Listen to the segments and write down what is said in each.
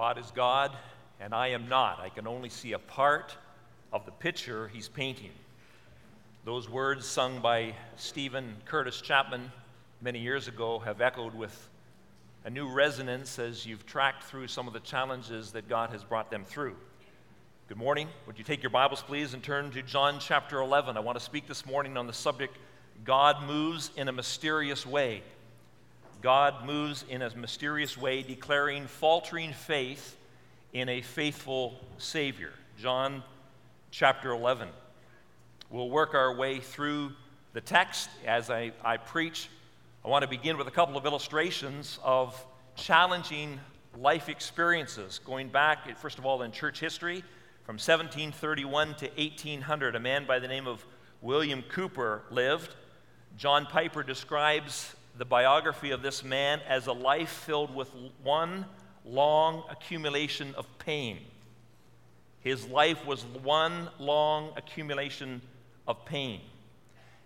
God is God, and I am not. I can only see a part of the picture he's painting. Those words sung by Steven Curtis Chapman many years ago have echoed with a new resonance as you've tracked through some of the challenges that God has brought them through. Good morning. Would you take your Bibles, please, and turn to John chapter 11? I want to speak this morning on the subject God moves in a mysterious way. God moves in a mysterious way, declaring faltering faith in a faithful Savior. John chapter 11. We'll work our way through the text as I, I preach. I want to begin with a couple of illustrations of challenging life experiences, going back, first of all, in church history from 1731 to 1800. A man by the name of William Cowper lived. John Piper describes the biography of this man as a life filled with one long accumulation of pain. His life was one long accumulation of pain.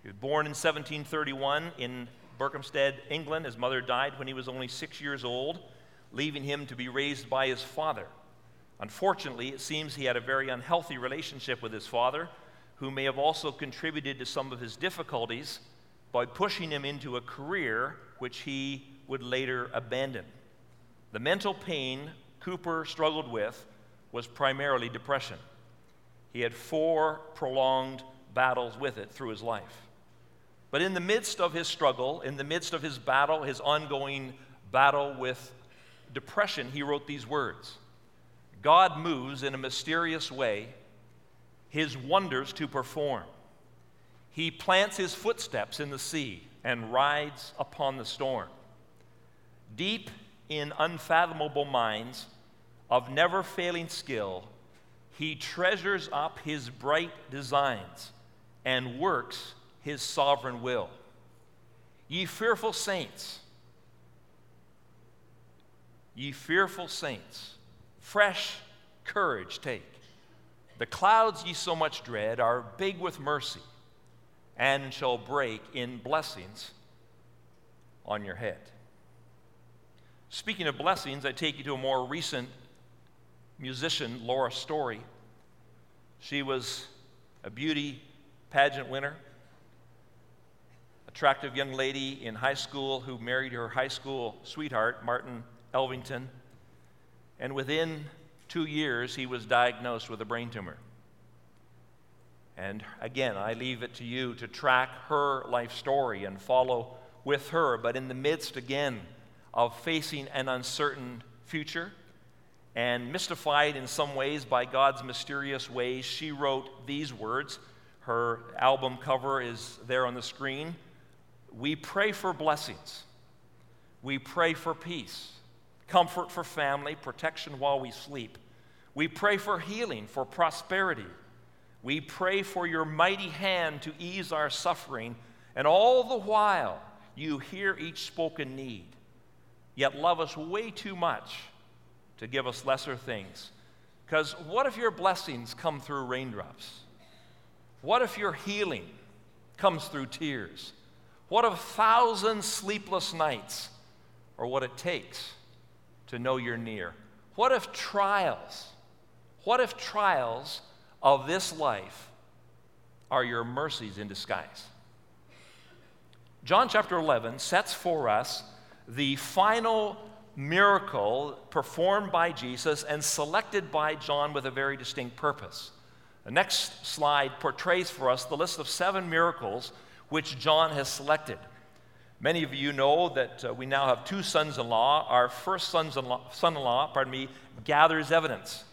He was born in 1731 in Berkhamsted, England. His mother died when he was only six years old, leaving him to be raised by his father. Unfortunately, it seems he had a very unhealthy relationship with his father, who may have also contributed to some of his difficulties by pushing him into a career which he would later abandon. The mental pain Cowper struggled with was primarily depression. He had four prolonged battles with it through his life. But in the midst of his struggle, in the midst of his battle, his ongoing battle with depression, he wrote these words God moves in a mysterious way, his wonders to perform. He plants his footsteps in the sea and rides upon the storm. Deep in unfathomable minds of never failing skill, he treasures up his bright designs and works his sovereign will. Ye fearful saints, ye fearful saints, fresh courage take. The clouds ye so much dread are big with mercy and shall break in blessings on your head. Speaking of blessings, I take you to a more recent musician, Laura Story. She was a beauty pageant winner, attractive young lady in high school who married her high school sweetheart, Martin Elvington. And within two years, he was diagnosed with a brain tumor. And again, I leave it to you to track her life story and follow with her. But in the midst, again, of facing an uncertain future and mystified in some ways by God's mysterious ways, she wrote these words. Her album cover is there on the screen. We pray for blessings. We pray for peace, comfort for family, protection while we sleep. We pray for healing, for prosperity we pray for your mighty hand to ease our suffering, and all the while you hear each spoken need, yet love us way too much to give us lesser things. Because what if your blessings come through raindrops? What if your healing comes through tears? What if thousand sleepless nights are what it takes to know you're near? What if trials, what if trials of this life are your mercies in disguise. John chapter 11 sets for us the final miracle performed by Jesus and selected by John with a very distinct purpose. The next slide portrays for us the list of seven miracles which John has selected. Many of you know that uh, we now have two sons in law. Our first son in law, pardon me, gathers evidence.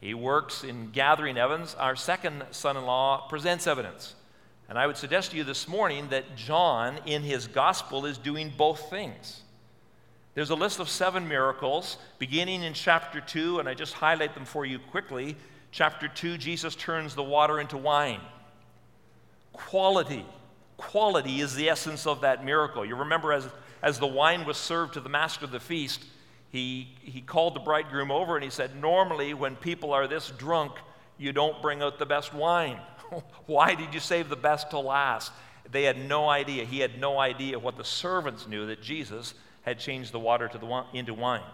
He works in gathering evidence. Our second son in law presents evidence. And I would suggest to you this morning that John, in his gospel, is doing both things. There's a list of seven miracles beginning in chapter 2, and I just highlight them for you quickly. Chapter 2, Jesus turns the water into wine. Quality. Quality is the essence of that miracle. You remember, as, as the wine was served to the master of the feast, he, he called the bridegroom over and he said, Normally, when people are this drunk, you don't bring out the best wine. Why did you save the best to last? They had no idea. He had no idea what the servants knew that Jesus had changed the water to the, into wine.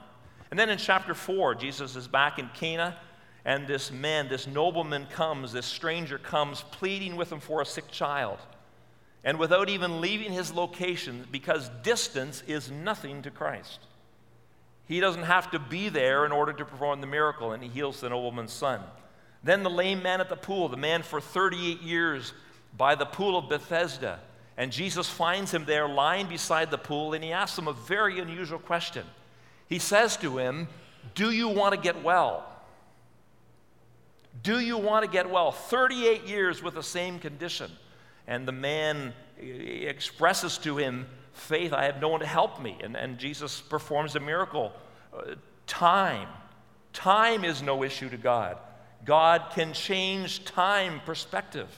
And then in chapter 4, Jesus is back in Cana, and this man, this nobleman comes, this stranger comes, pleading with him for a sick child. And without even leaving his location, because distance is nothing to Christ. He doesn't have to be there in order to perform the miracle, and he heals the nobleman's son. Then the lame man at the pool, the man for 38 years by the pool of Bethesda. And Jesus finds him there lying beside the pool, and he asks him a very unusual question. He says to him, Do you want to get well? Do you want to get well? 38 years with the same condition. And the man expresses to him, Faith, I have no one to help me. And, and Jesus performs a miracle. Uh, time. Time is no issue to God. God can change time perspective.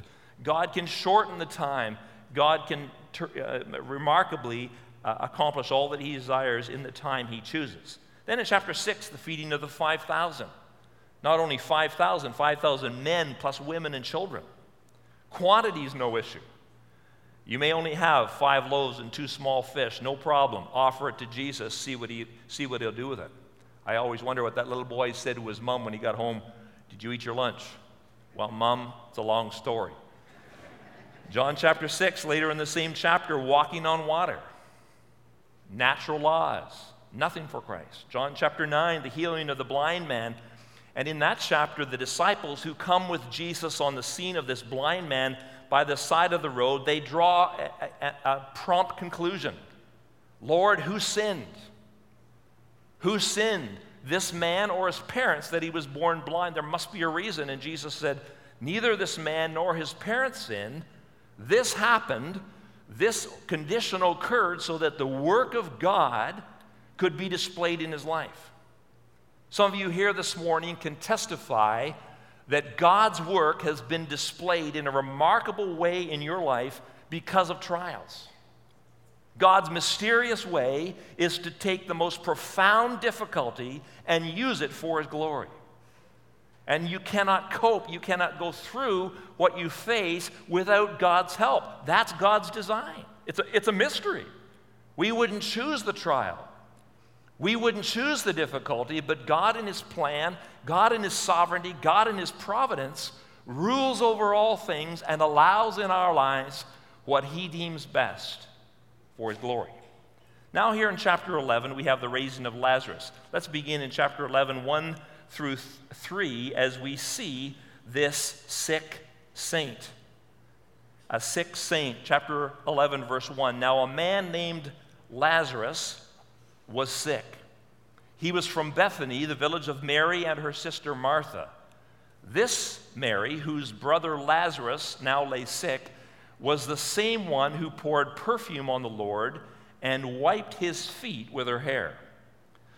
God can shorten the time. God can ter- uh, remarkably uh, accomplish all that he desires in the time he chooses. Then in chapter 6, the feeding of the 5,000. Not only 5,000, 5,000 men plus women and children. Quantity is no issue. You may only have five loaves and two small fish, no problem. Offer it to Jesus, see what, he, see what he'll do with it. I always wonder what that little boy said to his mom when he got home. Did you eat your lunch? Well, mom, it's a long story. John chapter 6, later in the same chapter, walking on water. Natural laws, nothing for Christ. John chapter 9, the healing of the blind man. And in that chapter, the disciples who come with Jesus on the scene of this blind man by the side of the road, they draw a, a, a prompt conclusion Lord, who sinned? Who sinned? This man or his parents that he was born blind? There must be a reason. And Jesus said, Neither this man nor his parents sinned this happened, this condition occurred so that the work of God could be displayed in his life. Some of you here this morning can testify that God's work has been displayed in a remarkable way in your life because of trials. God's mysterious way is to take the most profound difficulty and use it for his glory and you cannot cope, you cannot go through what you face without God's help. That's God's design. It's a, it's a mystery. We wouldn't choose the trial. We wouldn't choose the difficulty, but God in His plan, God in His sovereignty, God in His providence rules over all things and allows in our lives what He deems best for His glory. Now, here in chapter 11, we have the raising of Lazarus. Let's begin in chapter 11, 1 through 3 as we see this sick saint. A sick saint, chapter 11, verse 1. Now, a man named Lazarus was sick. He was from Bethany, the village of Mary and her sister Martha. This Mary, whose brother Lazarus now lay sick, was the same one who poured perfume on the Lord and wiped his feet with her hair.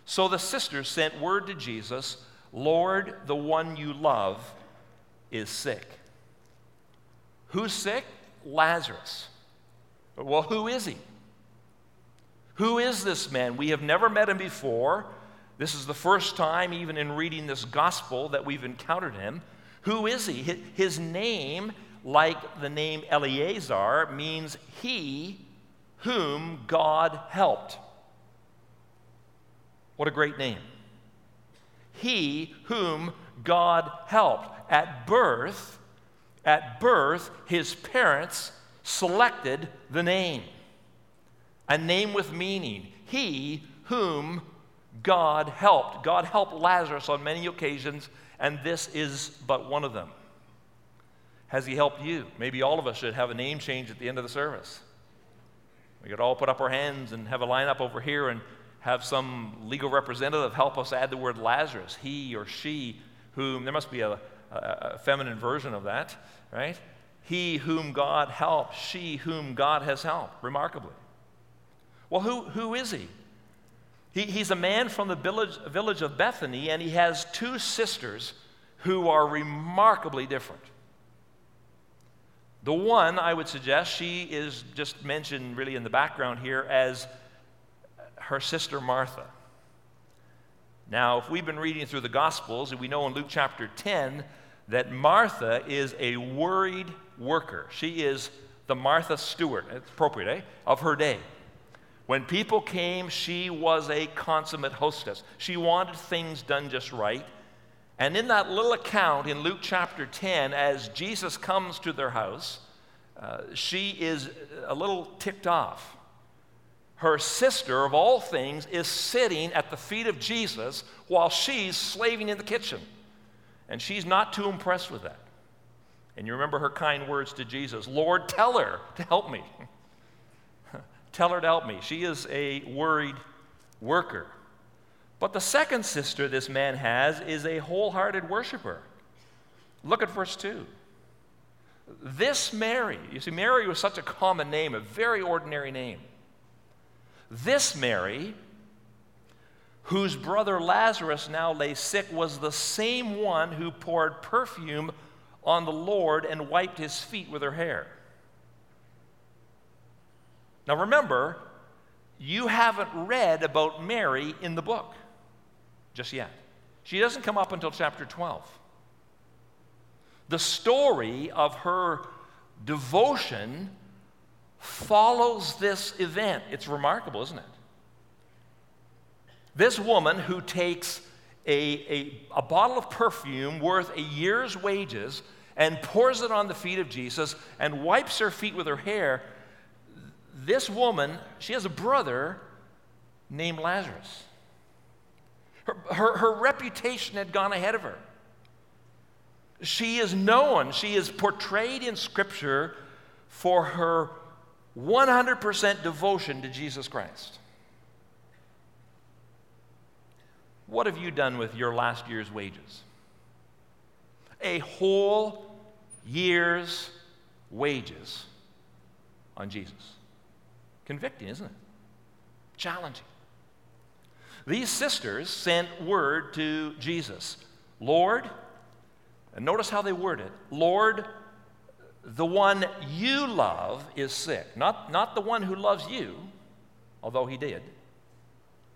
So the sisters sent word to Jesus Lord, the one you love is sick. Who's sick? Lazarus. Well, who is he? Who is this man? We have never met him before. This is the first time, even in reading this gospel, that we've encountered him. Who is he? His name, like the name Eleazar, means he whom God helped. What a great name he whom God helped. At birth, at birth, his parents selected the name, a name with meaning. He whom God helped. God helped Lazarus on many occasions, and this is but one of them. Has he helped you? Maybe all of us should have a name change at the end of the service. We could all put up our hands and have a lineup over here and have some legal representative help us add the word Lazarus, he or she whom, there must be a, a, feminine version of that, right? He whom God helped, she whom God has helped, remarkably. Well, who, who is he? He? He's a man from the village, village of Bethany, and he has two sisters who are remarkably different. The one, I would suggest, she is just mentioned really in the background here as her sister Martha. Now, if we've been reading through the Gospels, we know in Luke chapter 10 that Martha is a worried worker. She is the Martha Stewart, it's appropriate, eh? Of her day. When people came, she was a consummate hostess. She wanted things done just right. And in that little account in Luke chapter 10, as Jesus comes to their house, uh, she is a little ticked off. Her sister, of all things, is sitting at the feet of Jesus while she's slaving in the kitchen. And she's not too impressed with that. And you remember her kind words to Jesus Lord, tell her to help me. Tell her to help me. She is a worried worker. But the second sister this man has is a wholehearted worshiper. Look at verse 2. This Mary, you see, Mary was such a common name, a very ordinary name. This Mary, whose brother Lazarus now lay sick, was the same one who poured perfume on the Lord and wiped his feet with her hair. Now remember, you haven't read about Mary in the book just yet. She doesn't come up until chapter 12. The story of her devotion follows this event. It's remarkable, isn't it? This woman who takes a, a, a, bottle of perfume worth a year's wages and pours it on the feet of Jesus and wipes her feet with her hair this woman, she has a brother named Lazarus. Her, her, her, reputation had gone ahead of her. She is known, she is portrayed in Scripture for her 100% devotion to Jesus Christ. What have you done with your last year's wages? A whole year's wages on Jesus. Convicting, isn't it? Challenging. These sisters sent word to Jesus Lord, and notice how they word it Lord, the one you love is sick. Not, not the one who loves you, although he did.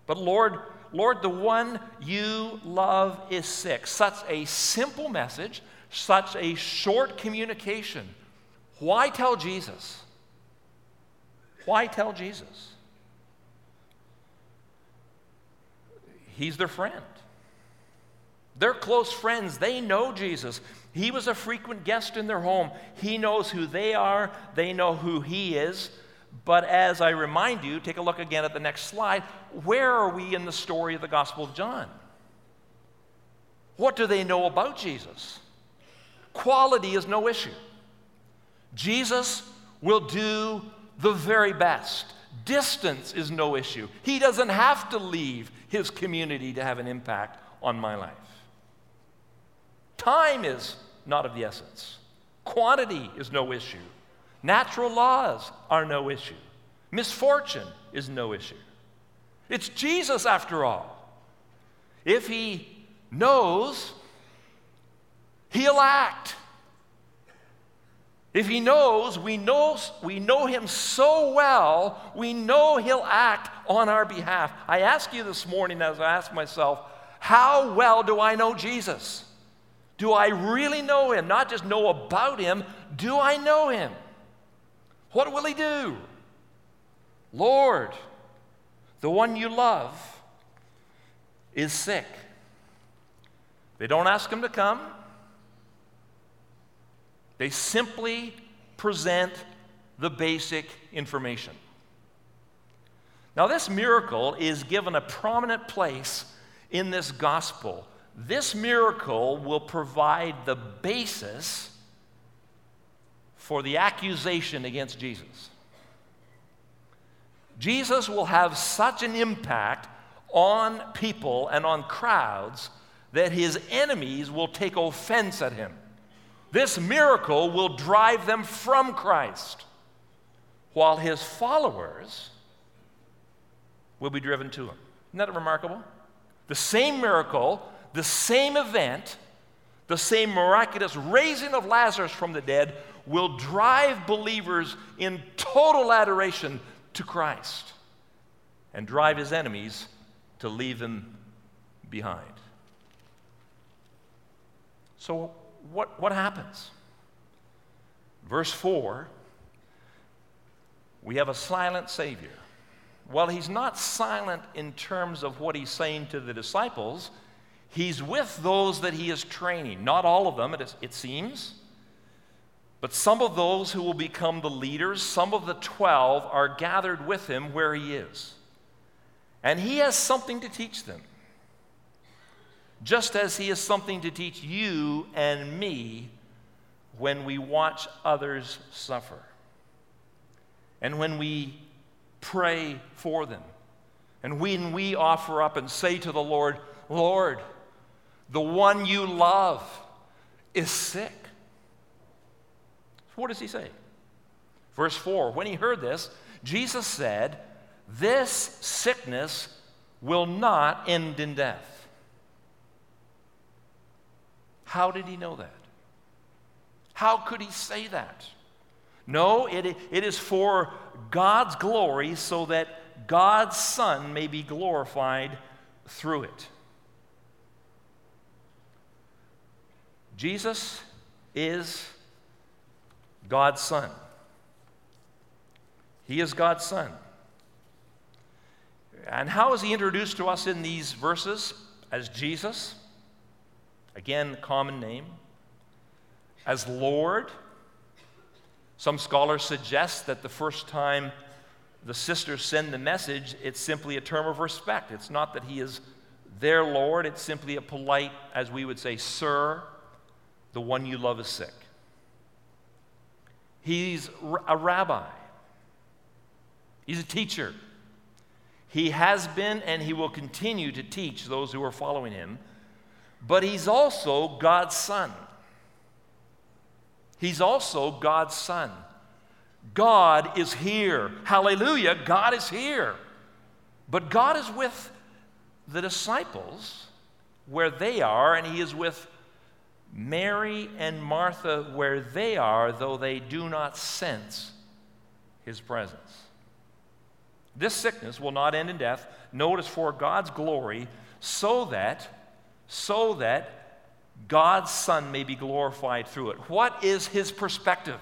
But Lord, Lord, the one you love is sick. Such a simple message, such a short communication. Why tell Jesus? Why tell Jesus? He's their friend. They're close friends. They know Jesus. He was a frequent guest in their home. He knows who they are, they know who He is. But as I remind you, take a look again at the next slide. Where are we in the story of the Gospel of John? What do they know about Jesus? Quality is no issue. Jesus will do the very best. Distance is no issue. He doesn't have to leave his community to have an impact on my life. Time is not of the essence. Quantity is no issue. Natural laws are no issue. Misfortune is no issue. It's Jesus, after all. If he knows, he'll act. If he knows, we know, we know him so well, we know he'll act on our behalf. I ask you this morning, as I ask myself, how well do I know Jesus? Do I really know him? Not just know about him, do I know him? What will he do? Lord, the one you love is sick. They don't ask him to come. They simply present the basic information. Now, this miracle is given a prominent place in this gospel. This miracle will provide the basis for the accusation against Jesus. Jesus will have such an impact on people and on crowds that his enemies will take offense at him. This miracle will drive them from Christ, while his followers will be driven to him. Isn't that remarkable? The same miracle, the same event, the same miraculous raising of Lazarus from the dead will drive believers in total adoration to Christ and drive his enemies to leave him behind. So, what, what happens? Verse 4 we have a silent Savior. Well, he's not silent in terms of what he's saying to the disciples. He's with those that he is training. Not all of them, it, is, it seems. But some of those who will become the leaders, some of the 12, are gathered with him where he is. And he has something to teach them. Just as he has something to teach you and me when we watch others suffer. And when we pray for them. And when we offer up and say to the Lord, Lord, the one you love is sick. What does he say? Verse 4 When he heard this, Jesus said, This sickness will not end in death. How did he know that? How could he say that? No, it, it is for God's glory so that God's Son may be glorified through it. Jesus is God's Son. He is God's Son. And how is he introduced to us in these verses? As Jesus, again, common name. As Lord, some scholars suggest that the first time the sisters send the message, it's simply a term of respect. It's not that he is their Lord, it's simply a polite, as we would say, Sir, the one you love is sick. He's a rabbi, he's a teacher. He has been and he will continue to teach those who are following him, but he's also God's son. He's also God's Son. God is here. Hallelujah. God is here. But God is with the disciples where they are, and He is with Mary and Martha where they are, though they do not sense His presence. This sickness will not end in death. Notice for God's glory, so that, so that God's Son may be glorified through it. What is his perspective?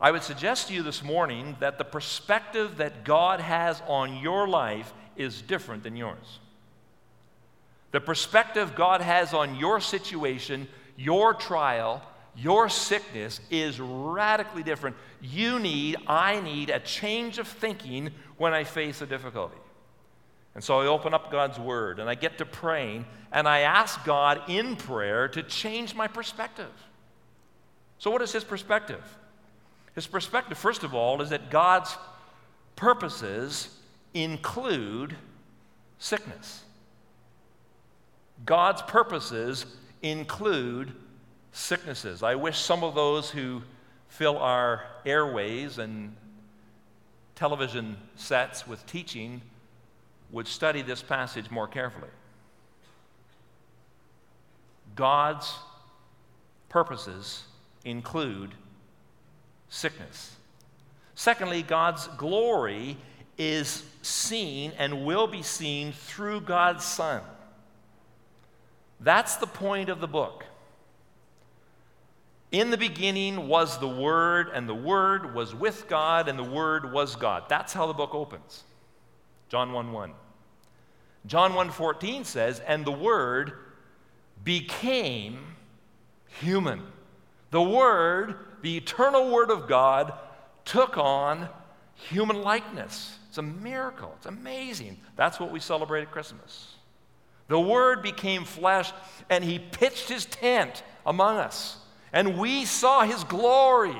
I would suggest to you this morning that the perspective that God has on your life is different than yours. The perspective God has on your situation, your trial, your sickness is radically different. You need, I need a change of thinking when I face a difficulty. And so I open up God's Word and I get to praying and I ask God in prayer to change my perspective. So, what is His perspective? His perspective, first of all, is that God's purposes include sickness. God's purposes include sicknesses. I wish some of those who fill our airways and television sets with teaching would study this passage more carefully. God's purposes include sickness. Secondly, God's glory is seen and will be seen through God's Son. That's the point of the book. In the beginning was the Word, and the Word was with God, and the Word was God. That's how the book opens. John 1 1. John 1 14 says, And the Word became human. The Word, the eternal Word of God, took on human likeness. It's a miracle. It's amazing. That's what we celebrate at Christmas. The Word became flesh and He pitched His tent among us, and we saw His glory.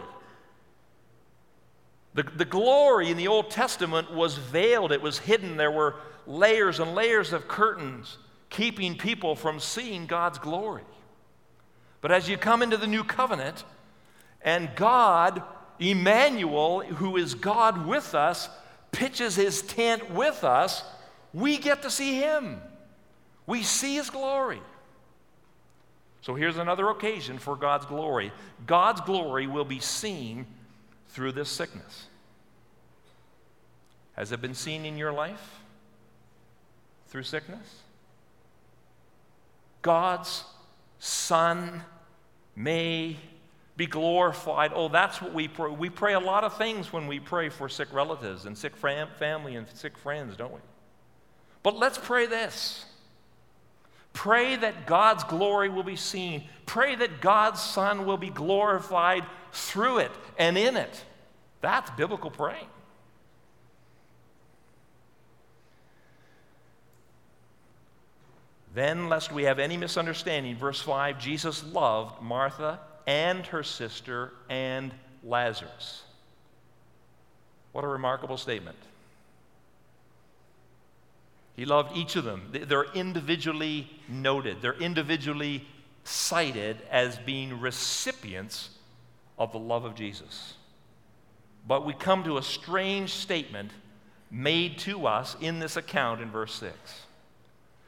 The, the glory in the Old Testament was veiled, it was hidden. There were layers and layers of curtains keeping people from seeing God's glory. But as you come into the new covenant, and God, Emmanuel, who is God with us, pitches his tent with us, we get to see him. We see his glory. So here's another occasion for God's glory. God's glory will be seen through this sickness. Has it been seen in your life through sickness? God's Son may be glorified. Oh, that's what we pray. We pray a lot of things when we pray for sick relatives and sick fam- family and sick friends, don't we? But let's pray this. Pray that God's glory will be seen. Pray that God's Son will be glorified through it and in it. That's biblical praying. Then, lest we have any misunderstanding, verse 5 Jesus loved Martha and her sister and Lazarus. What a remarkable statement. He loved each of them. They're individually noted, they're individually cited as being recipients of the love of Jesus. But we come to a strange statement made to us in this account in verse 6.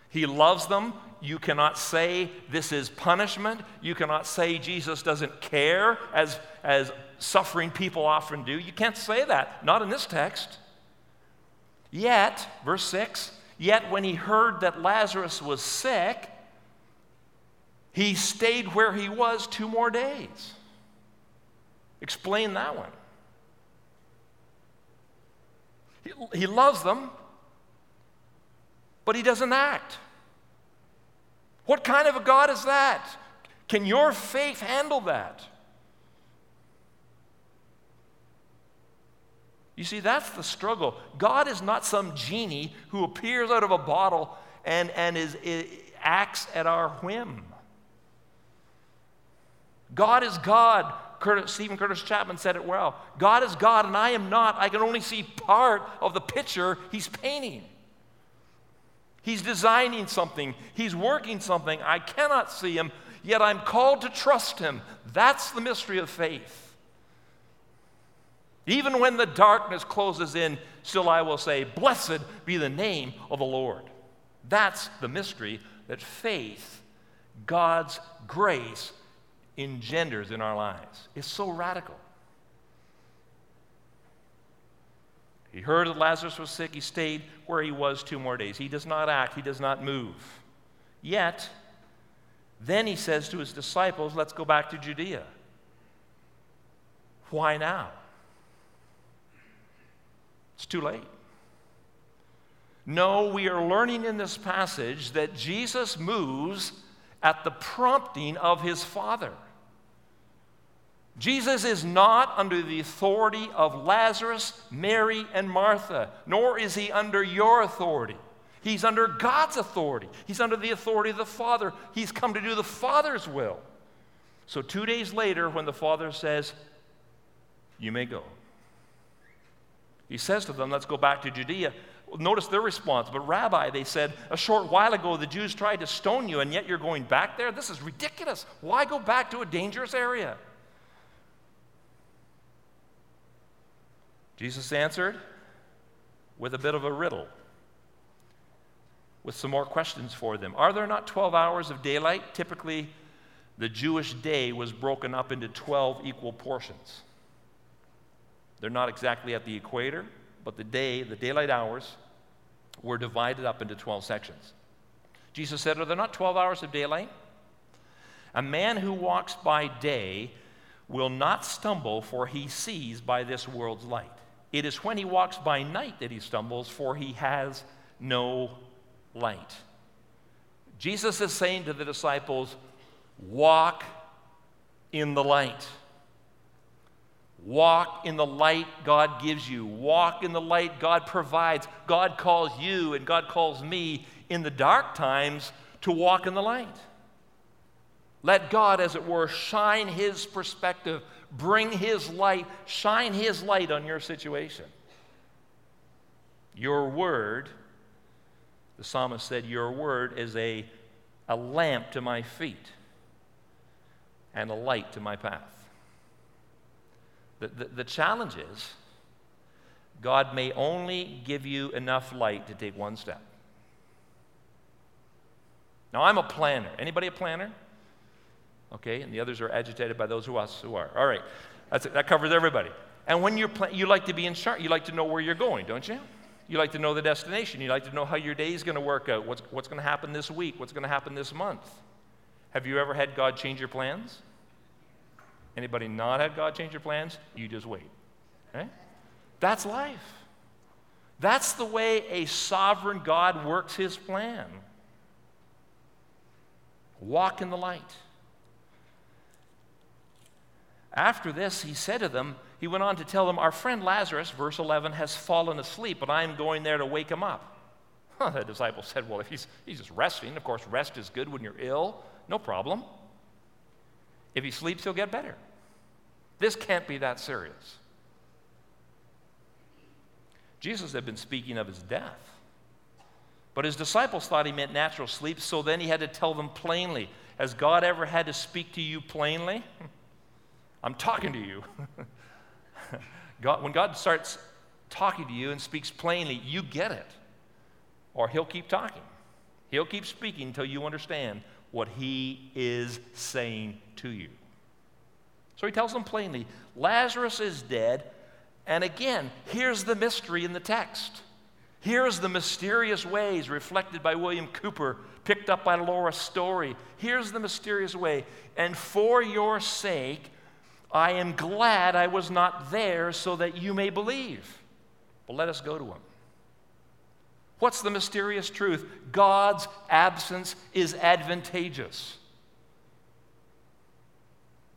He loves them. You cannot say this is punishment. You cannot say Jesus doesn't care, as, as suffering people often do. You can't say that, not in this text. Yet, verse 6 Yet when he heard that Lazarus was sick, he stayed where he was two more days. Explain that one. He, he loves them, but he doesn't act. What kind of a God is that? Can your faith handle that? You see, that's the struggle. God is not some genie who appears out of a bottle and, and is, is, acts at our whim. God is God. Curtis, Steven Curtis Chapman said it well. God is God, and I am not. I can only see part of the picture he's painting. He's designing something, He's working something. I cannot see Him, yet I'm called to trust Him. That's the mystery of faith. Even when the darkness closes in, still I will say, Blessed be the name of the Lord. That's the mystery that faith, God's grace, engenders in our lives. It's so radical. He heard that Lazarus was sick. He stayed where he was two more days. He does not act, he does not move. Yet, then he says to his disciples, Let's go back to Judea. Why now? It's too late. No, we are learning in this passage that Jesus moves at the prompting of his Father. Jesus is not under the authority of Lazarus, Mary, and Martha, nor is he under your authority. He's under God's authority. He's under the authority of the Father. He's come to do the Father's will. So, two days later, when the Father says, You may go, he says to them, Let's go back to Judea. Notice their response. But, Rabbi, they said, a short while ago the Jews tried to stone you, and yet you're going back there? This is ridiculous. Why go back to a dangerous area? Jesus answered with a bit of a riddle, with some more questions for them. Are there not 12 hours of daylight? Typically, the Jewish day was broken up into 12 equal portions. They're not exactly at the equator, but the day, the daylight hours, were divided up into 12 sections. Jesus said, Are there not 12 hours of daylight? A man who walks by day will not stumble, for he sees by this world's light. It is when he walks by night that he stumbles, for he has no light. Jesus is saying to the disciples, Walk in the light. Walk in the light God gives you. Walk in the light God provides. God calls you and God calls me in the dark times to walk in the light. Let God, as it were, shine His perspective bring His light, shine His light on your situation. Your word, the psalmist said, Your word is a, a lamp to my feet and a light to my path. The, the, the challenge is God may only give you enough light to take one step. Now, I'm a planner. Anybody a planner? okay? And the others are agitated by those who us who are. All right, That's, that covers everybody. And when you're pl- you like to be in charge, you like to know where you're going, don't you? You like to know the destination. You like to know how your day is going to work out. What's, what's going to happen this week? What's going to happen this month? Have you ever had God change your plans? Anybody not had God change your plans? You just wait. Okay? That's life. That's the way a sovereign God works his plan. Walk in the light. After this, he said to them, he went on to tell them, Our friend Lazarus, verse 11, has fallen asleep, but I am going there to wake him up. Huh, the disciples said, Well, if he's, he's just resting, of course, rest is good when you're ill, no problem. If he sleeps, he'll get better. This can't be that serious. Jesus had been speaking of his death. But his disciples thought he meant natural sleep, so then he had to tell them plainly Has God ever had to speak to you plainly? I'm talking to you. God, when God starts talking to you and speaks plainly, you get it. Or he'll keep talking. He'll keep speaking until you understand what he is saying to you. So he tells them plainly Lazarus is dead. And again, here's the mystery in the text. Here's the mysterious ways reflected by William Cowper, picked up by Laura Story. Here's the mysterious way. And for your sake, I am glad I was not there so that you may believe. Well, let us go to him. What's the mysterious truth? God's absence is advantageous.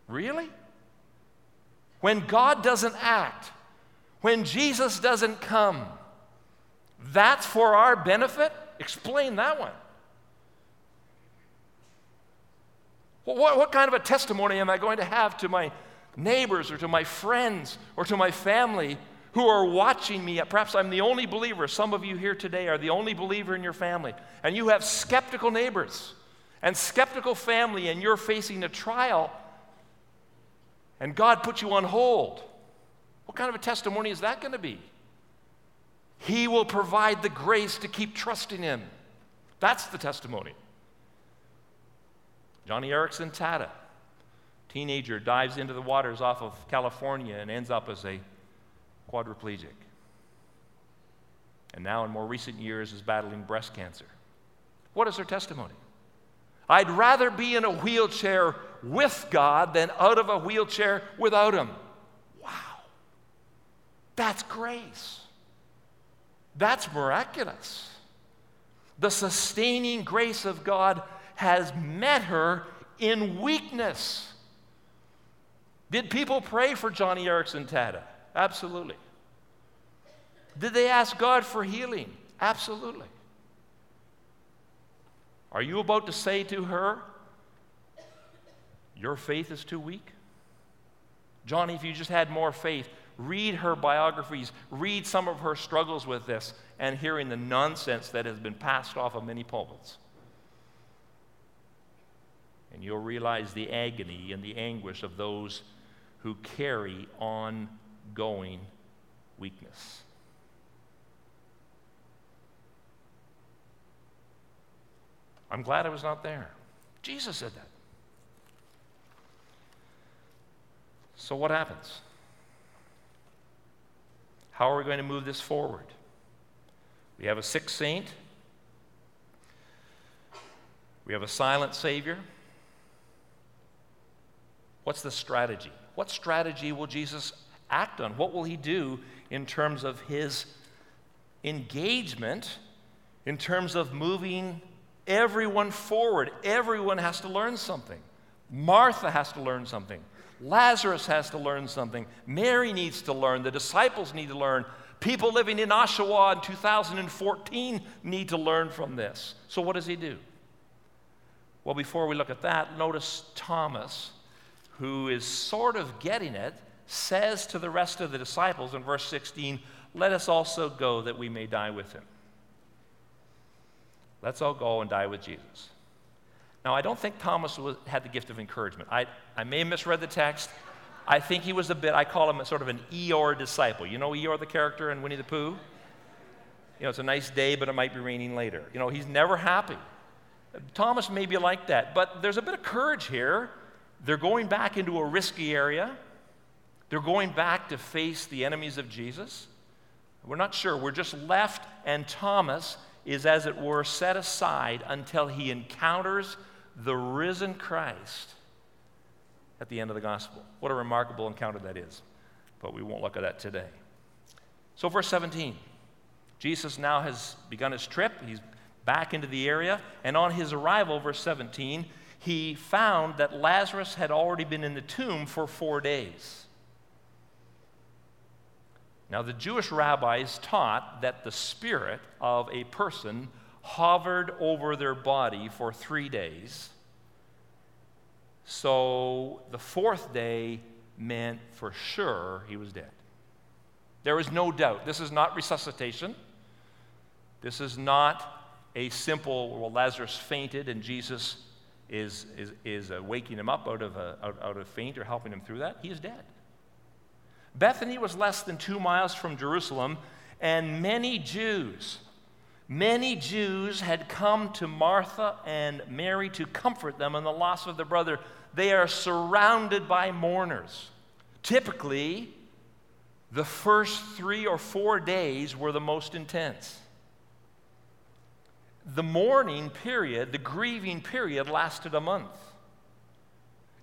Really? When God doesn't act, when Jesus doesn't come, that's for our benefit? Explain that one. What, what, kind of a testimony am I going to have to my neighbors or to my friends or to my family who are watching me. Perhaps I'm the only believer. Some of you here today are the only believer in your family. And you have skeptical neighbors and skeptical family, and you're facing a trial, and God put you on hold. What kind of a testimony is that going to be? He will provide the grace to keep trusting Him. That's the testimony. Joni Eareckson Tada teenager dives into the waters off of California and ends up as a quadriplegic. And now, in more recent years, is battling breast cancer. What is her testimony? I'd rather be in a wheelchair with God than out of a wheelchair without Him. Wow. That's grace. That's miraculous. The sustaining grace of God has met her in weakness. Did people pray for Joni Eareckson Tada? Absolutely. Did they ask God for healing? Absolutely. Are you about to say to her, Your faith is too weak? Joni, if you just had more faith, read her biographies, read some of her struggles with this, and hearing the nonsense that has been passed off of many pulpits. And you'll realize the agony and the anguish of those who carry ongoing weakness. I'm glad I was not there. Jesus said that. So, what happens? How are we going to move this forward? We have a sick saint, we have a silent Savior. What's the strategy? What strategy will Jesus act on? What will he do in terms of his engagement, in terms of moving everyone forward? Everyone has to learn something. Martha has to learn something. Lazarus has to learn something. Mary needs to learn. The disciples need to learn. People living in Oshawa in 2014 need to learn from this. So, what does he do? Well, before we look at that, notice Thomas who is sort of getting it, says to the rest of the disciples in verse 16, Let us also go that we may die with him. Let's all go and die with Jesus. Now, I don't think Thomas was, had the gift of encouragement. I, I may have misread the text. I think he was a bit, I call him sort of an Eeyore disciple. You know Eeyore, the character in Winnie the Pooh? You know, it's a nice day, but it might be raining later. You know, he's never happy. Thomas may be like that, but there's a bit of courage here they're going back into a risky area. They're going back to face the enemies of Jesus. We're not sure. We're just left, and Thomas is, as it were, set aside until he encounters the risen Christ. at the end of the gospel. What a remarkable encounter that is. But we won't look at that today. So, verse 17 Jesus now has begun his trip. He's back into the area. And on his arrival, verse 17, he found that Lazarus had already been in the tomb for four days. Now, the Jewish rabbis taught that the spirit of a person hovered over their body for three days. So the fourth day meant for sure he was dead. There is no doubt. This is not resuscitation. This is not a simple, well, Lazarus fainted and Jesus is, is, is uh, waking him up out of, a, out, out of faint or helping him through that. He is dead. Bethany was less than two miles from Jerusalem, and many Jews, many Jews had come to Martha and Mary to comfort them in the loss of their brother. They are surrounded by mourners. Typically, the first three or four days were the most intense. The mourning period, the grieving period, lasted a month.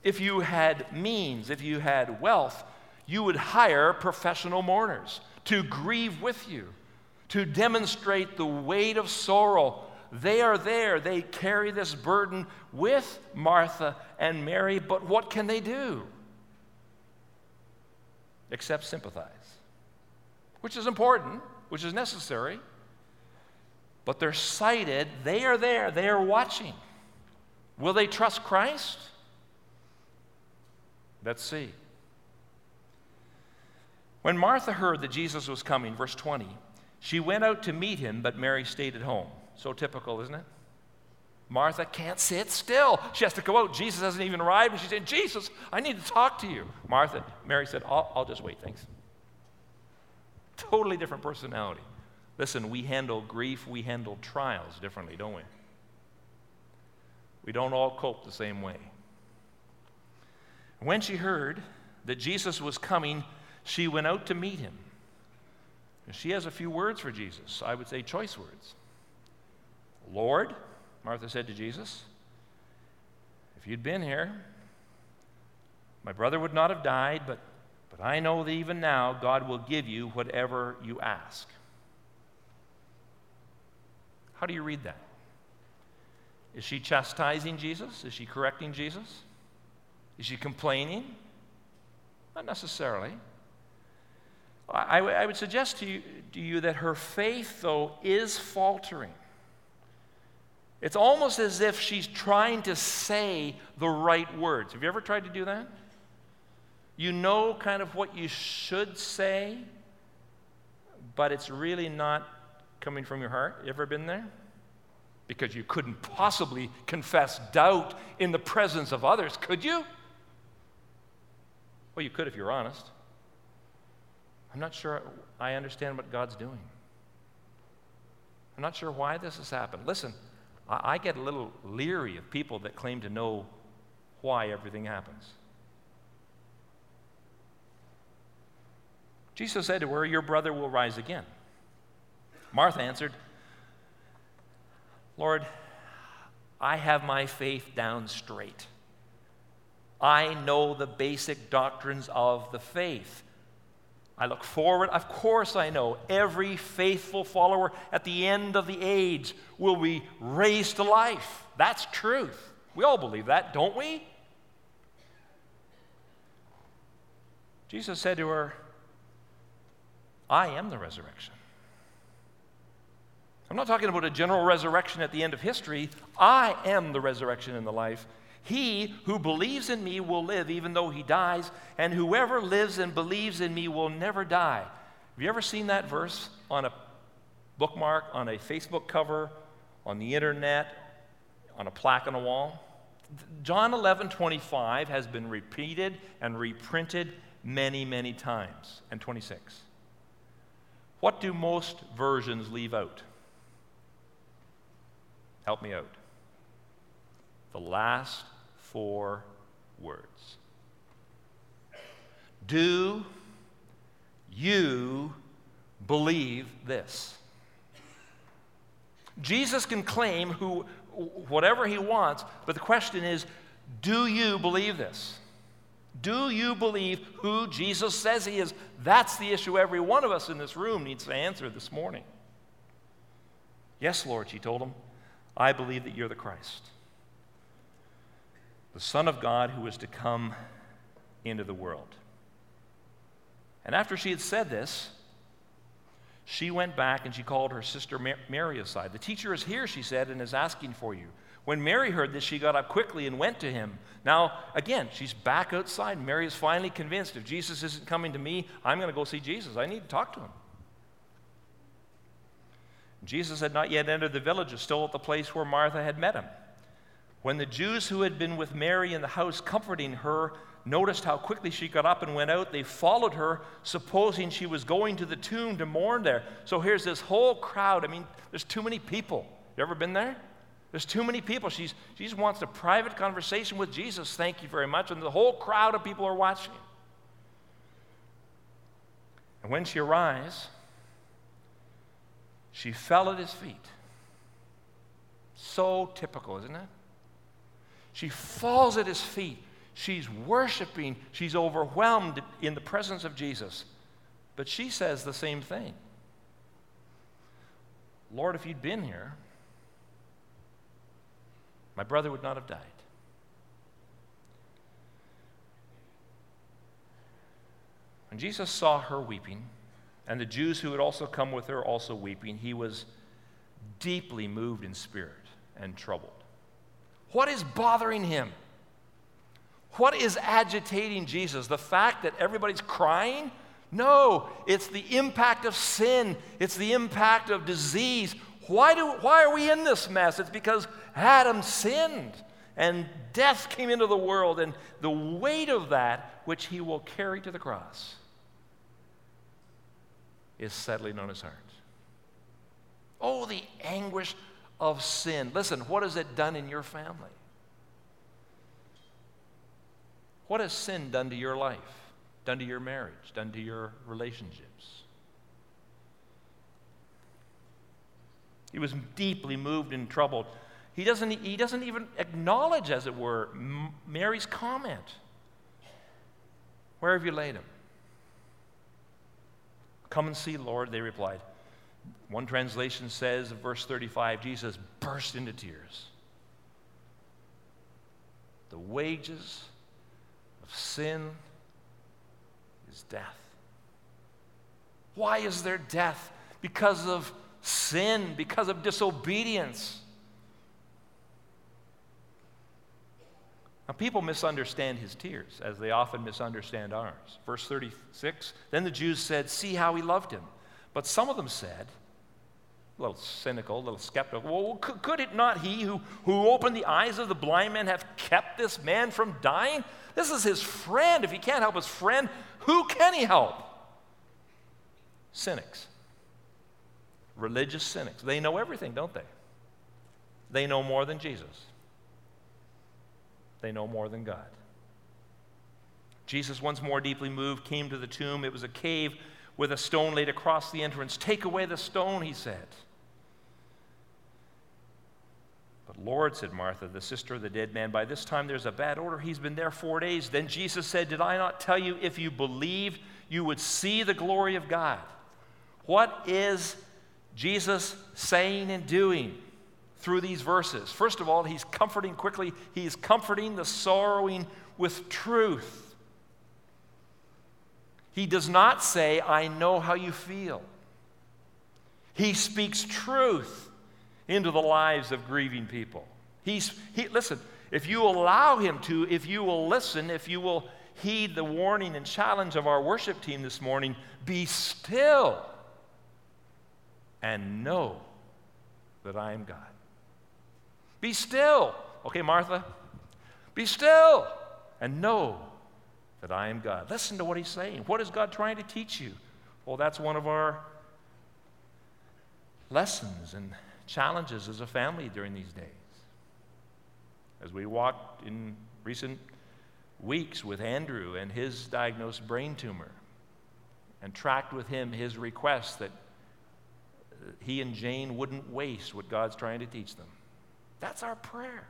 If you had means, if you had wealth, you would hire professional mourners to grieve with you, to demonstrate the weight of sorrow. They are there, they carry this burden with Martha and Mary, but what can they do? Except sympathize, which is important, which is necessary. But they're sighted, they are there, they are watching. Will they trust Christ? Let's see. When Martha heard that Jesus was coming, verse 20, she went out to meet him, but Mary stayed at home. So typical, isn't it? Martha can't sit still. She has to go out. Jesus hasn't even arrived. And she's said, Jesus, I need to talk to you. Martha, Mary said, I'll, I'll just wait, thanks. Totally different personality. Listen, we handle grief, we handle trials differently, don't we? We don't all cope the same way. When she heard that Jesus was coming, she went out to meet him. She has a few words for Jesus. I would say choice words. Lord, Martha said to Jesus, if you'd been here, my brother would not have died, but, but I know that even now God will give you whatever you ask. How do you read that? Is she chastising Jesus? Is she correcting Jesus? Is she complaining? Not necessarily. I, I would suggest to you, to you that her faith, though, is faltering. It's almost as if she's trying to say the right words. Have you ever tried to do that? You know kind of what you should say, but it's really not coming from your heart. You ever been there? Because you couldn't possibly confess doubt in the presence of others, could you? Well, you could if you're honest. I'm not sure I understand what God's doing. I'm not sure why this has happened. Listen, I, I get a little leery of people that claim to know why everything happens. Jesus said to her, Your brother will rise again. Martha answered, Lord, I have my faith down straight. I know the basic doctrines of the faith. I look forward. Of course, I know every faithful follower at the end of the age will be raised to life. That's truth. We all believe that, don't we? Jesus said to her, I am the resurrection. I'm not talking about a general resurrection at the end of history. I am the resurrection and the life. He who believes in me will live even though he dies, and whoever lives and believes in me will never die. Have you ever seen that verse on a bookmark, on a Facebook cover, on the internet, on a plaque on a wall? John 11 25 has been repeated and reprinted many, many times, and 26. What do most versions leave out? Help me out the last four words. Do you believe this? Jesus can claim who, whatever he wants, but the question is do you believe this? Do you believe who Jesus says he is? That's the issue every one of us in this room needs to answer this morning. Yes, Lord, she told him, I believe that you're the Christ, the Son of God who was to come into the world. And after she had said this, she went back and she called her sister Mary aside. The teacher is here, she said, and is asking for you. When Mary heard this, she got up quickly and went to him. Now, again, she's back outside. Mary is finally convinced if Jesus isn't coming to me, I'm going to go see Jesus. I need to talk to him. Jesus had not yet entered the village, was still at the place where Martha had met him. When the Jews who had been with Mary in the house comforting her noticed how quickly she got up and went out, they followed her, supposing she was going to the tomb to mourn there. So here's this whole crowd. I mean, there's too many people. You ever been there? There's too many people. She's, she just wants a private conversation with Jesus. Thank you very much. And the whole crowd of people are watching. And when she arrives, she fell at his feet. So typical, isn't it? She falls at his feet. She's worshiping. She's overwhelmed in the presence of Jesus. But she says the same thing Lord, if you'd been here, my brother would not have died. When Jesus saw her weeping, and the Jews who had also come with her also weeping, he was deeply moved in spirit and troubled. What is bothering him? What is agitating Jesus? The fact that everybody's crying? No, it's the impact of sin, it's the impact of disease. Why, do, why are we in this mess? It's because Adam sinned and death came into the world, and the weight of that, which he will carry to the cross, is settling on his heart. Oh, the anguish of sin. Listen, what has it done in your family? What has sin done to your life, done to your marriage, done to your relationships? He was deeply moved and troubled. He doesn't, he doesn't even acknowledge, as it were, Mary's comment. Where have you laid him? Come and see, Lord, they replied. One translation says, verse 35, Jesus burst into tears. The wages of sin is death. Why is there death? Because of sin, because of disobedience. Now, people misunderstand his tears, as they often misunderstand ours. Verse 36 Then the Jews said, See how he loved him. But some of them said, a little cynical, a little skeptical, well, could, could it not he who, who opened the eyes of the blind man have kept this man from dying? This is his friend. If he can't help his friend, who can he help? Cynics. Religious cynics. They know everything, don't they? They know more than Jesus. They know more than God. Jesus, once more deeply moved, came to the tomb. It was a cave with a stone laid across the entrance. Take away the stone, he said. But Lord, said Martha, the sister of the dead man, by this time there's a bad odor. He's been there four days. Then Jesus said, Did I not tell you if you believed, you would see the glory of God? What is Jesus saying and doing? through these verses. First of all, he's comforting quickly, he's comforting the sorrowing with truth. He does not say, I know how you feel. He speaks truth into the lives of grieving people. He's, he, listen, if you allow him to, if you will listen, if you will heed the warning and challenge of our worship team this morning, be still and know that I am God. Be still. Okay, Martha, be still and know that I am God. Listen to what he's saying. What is God trying to teach you? Well, that's one of our lessons and challenges as a family during these days. As we walked in recent weeks with Andrew and his diagnosed brain tumor and tracked with him his request that uh, he and Jane wouldn't waste what God's trying to teach them. That's our prayer.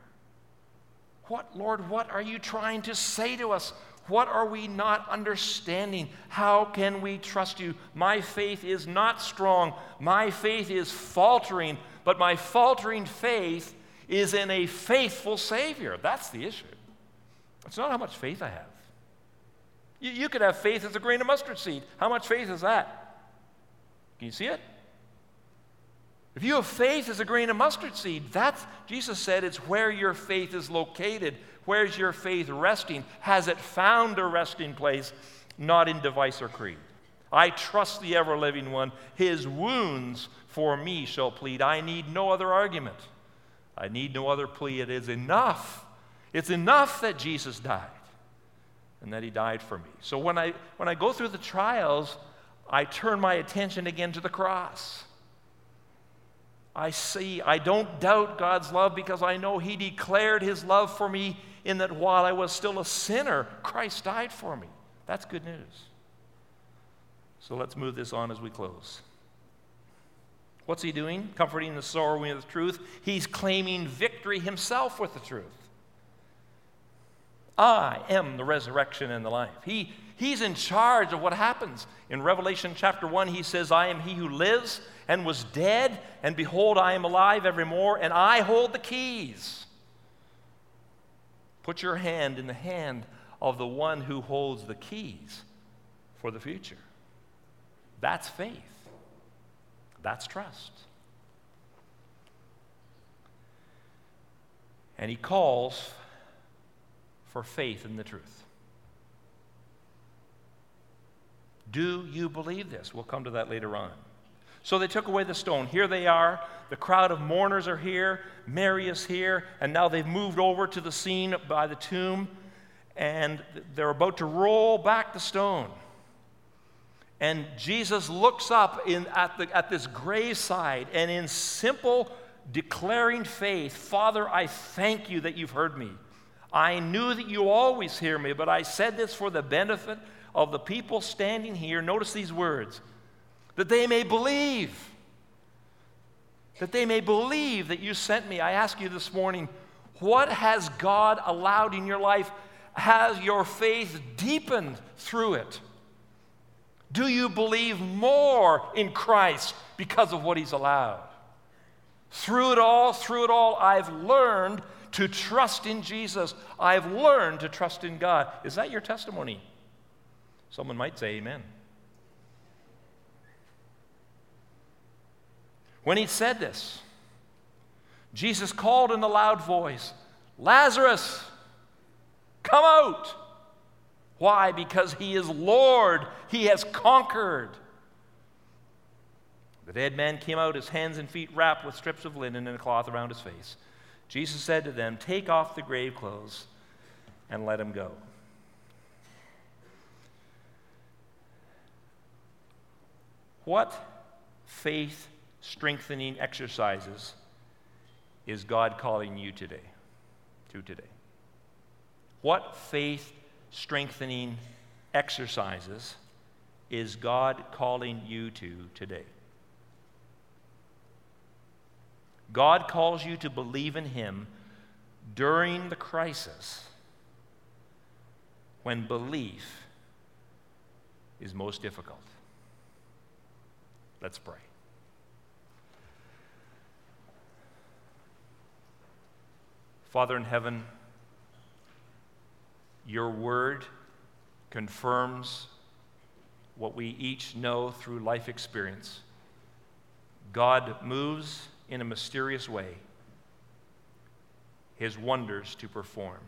What, Lord, what are you trying to say to us? What are we not understanding? How can we trust you? My faith is not strong. My faith is faltering, but my faltering faith is in a faithful Savior. That's the issue. It's not how much faith I have. You, you could have faith as a grain of mustard seed. How much faith is that? Can you see it? If you have faith as a grain of mustard seed, that's, Jesus said, it's where your faith is located. Where's your faith resting? Has it found a resting place, not in device or creed? I trust the ever living one. His wounds for me shall plead. I need no other argument. I need no other plea. It is enough. It's enough that Jesus died and that he died for me. So when I, when I go through the trials, I turn my attention again to the cross. I see, I don't doubt God's love because I know He declared His love for me in that while I was still a sinner, Christ died for me. That's good news. So let's move this on as we close. What's He doing? Comforting the sorrowing of the truth. He's claiming victory Himself with the truth. I am the resurrection and the life. He, he's in charge of what happens. In Revelation chapter 1, he says, I am he who lives and was dead, and behold, I am alive evermore, and I hold the keys. Put your hand in the hand of the one who holds the keys for the future. That's faith. That's trust. And he calls for faith in the truth. Do you believe this? We'll come to that later on. So they took away the stone. Here they are. The crowd of mourners are here. Mary is here. And now they've moved over to the scene by the tomb. And they're about to roll back the stone. And Jesus looks up in, at, the, at this graveside and, in simple declaring faith, Father, I thank you that you've heard me. I knew that you always hear me, but I said this for the benefit of the people standing here. Notice these words that they may believe. That they may believe that you sent me. I ask you this morning, what has God allowed in your life? Has your faith deepened through it? Do you believe more in Christ because of what He's allowed? Through it all, through it all, I've learned to trust in Jesus. I've learned to trust in God. Is that your testimony? Someone might say, Amen. When he said this, Jesus called in a loud voice, Lazarus, come out. Why? Because he is Lord, he has conquered. The dead man came out, his hands and feet wrapped with strips of linen and a cloth around his face. Jesus said to them, Take off the grave clothes and let him go. What faith strengthening exercises is God calling you today? To today. What faith strengthening exercises is God calling you to today? God calls you to believe in Him during the crisis when belief is most difficult. Let's pray. Father in heaven, your word confirms what we each know through life experience. God moves in a mysterious way, his wonders to perform.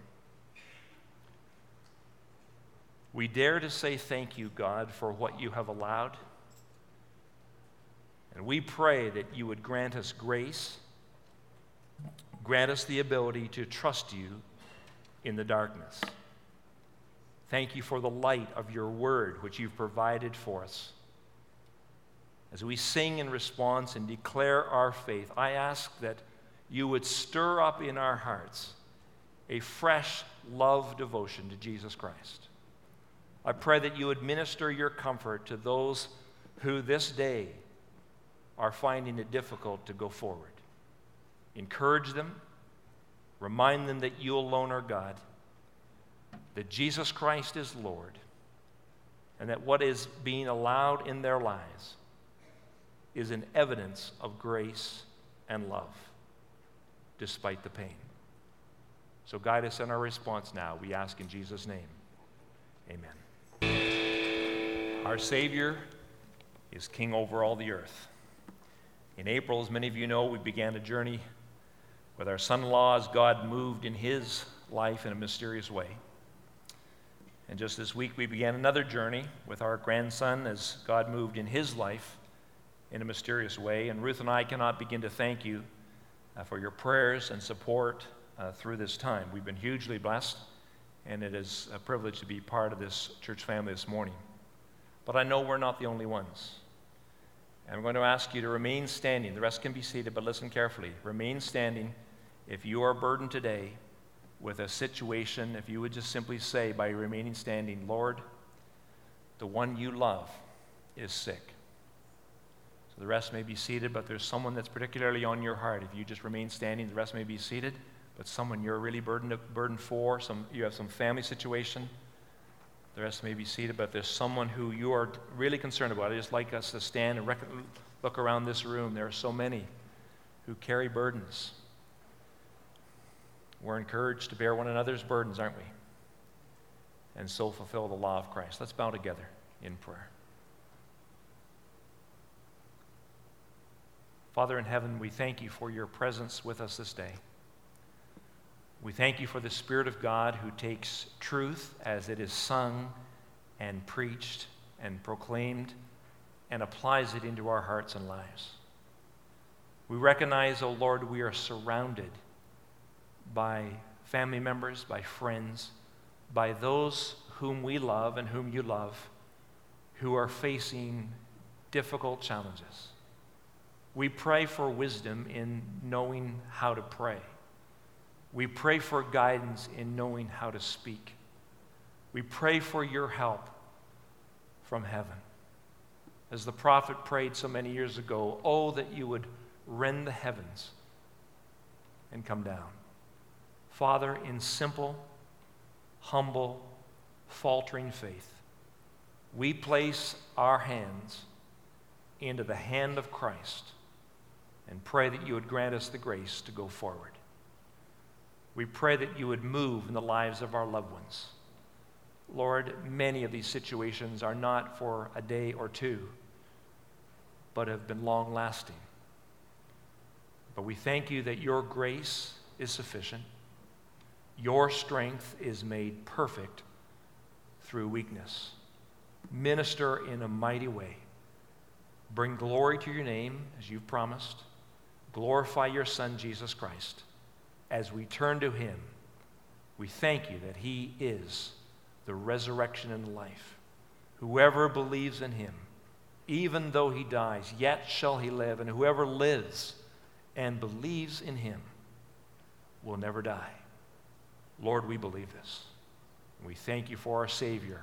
We dare to say thank you, God, for what you have allowed. And we pray that you would grant us grace Grant us the ability to trust you in the darkness. Thank you for the light of your word, which you've provided for us. As we sing in response and declare our faith, I ask that you would stir up in our hearts a fresh love devotion to Jesus Christ. I pray that you would minister your comfort to those who this day are finding it difficult to go forward. Encourage them, Remind them that you alone are God, that Jesus Christ is Lord, and that what is being allowed in their lives is an evidence of grace and love, despite the pain. So guide us in our response now. We ask in Jesus' name. Amen. Our Savior is King over all the earth. In April, as many of you know, we began a journey with our son in law as God moved in his life in a mysterious way. And just this week, we began another journey with our grandson as God moved in his life in a mysterious way. And Ruth and I cannot begin to thank you uh, for your prayers and support uh, through this time. We've been hugely blessed, and it is a privilege to be part of this church family this morning. But I know we're not the only ones. And I'm going to ask you to remain standing. The rest can be seated, but listen carefully. Remain standing if you are burdened today with a situation, if you would just simply say by remaining standing, Lord, the one you love is sick. So the rest may be seated, but there's someone that's particularly on your heart. If you just remain standing, the rest may be seated, but someone you're really burdened, burdened for, some, you have some family situation. The rest may be seated, but there's someone who you are really concerned about. I just like us to stand and rec- look around this room. There are so many who carry burdens. We're encouraged to bear one another's burdens, aren't we? And so fulfill the law of Christ. Let's bow together in prayer. Father in heaven, we thank you for your presence with us this day. We thank you for the Spirit of God who takes truth as it is sung and preached and proclaimed and applies it into our hearts and lives. We recognize, O oh Lord, we are surrounded by family members, by friends, by those whom we love and whom you love who are facing difficult challenges. We pray for wisdom in knowing how to pray. We pray for guidance in knowing how to speak. We pray for your help from heaven. As the prophet prayed so many years ago, oh, that you would rend the heavens and come down. Father, in simple, humble, faltering faith, we place our hands into the hand of Christ and pray that you would grant us the grace to go forward. We pray that you would move in the lives of our loved ones. Lord, many of these situations are not for a day or two, but have been long lasting. But we thank you that your grace is sufficient. Your strength is made perfect through weakness. Minister in a mighty way. Bring glory to your name as you've promised. Glorify your Son, Jesus Christ as we turn to Him, we thank you that He is the resurrection and life. Whoever believes in Him, even though he dies, yet shall he live. And whoever lives and believes in Him will never die. Lord, we believe this. We thank you for our Savior,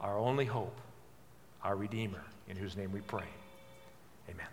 our only hope, our Redeemer, in whose name we pray. Amen.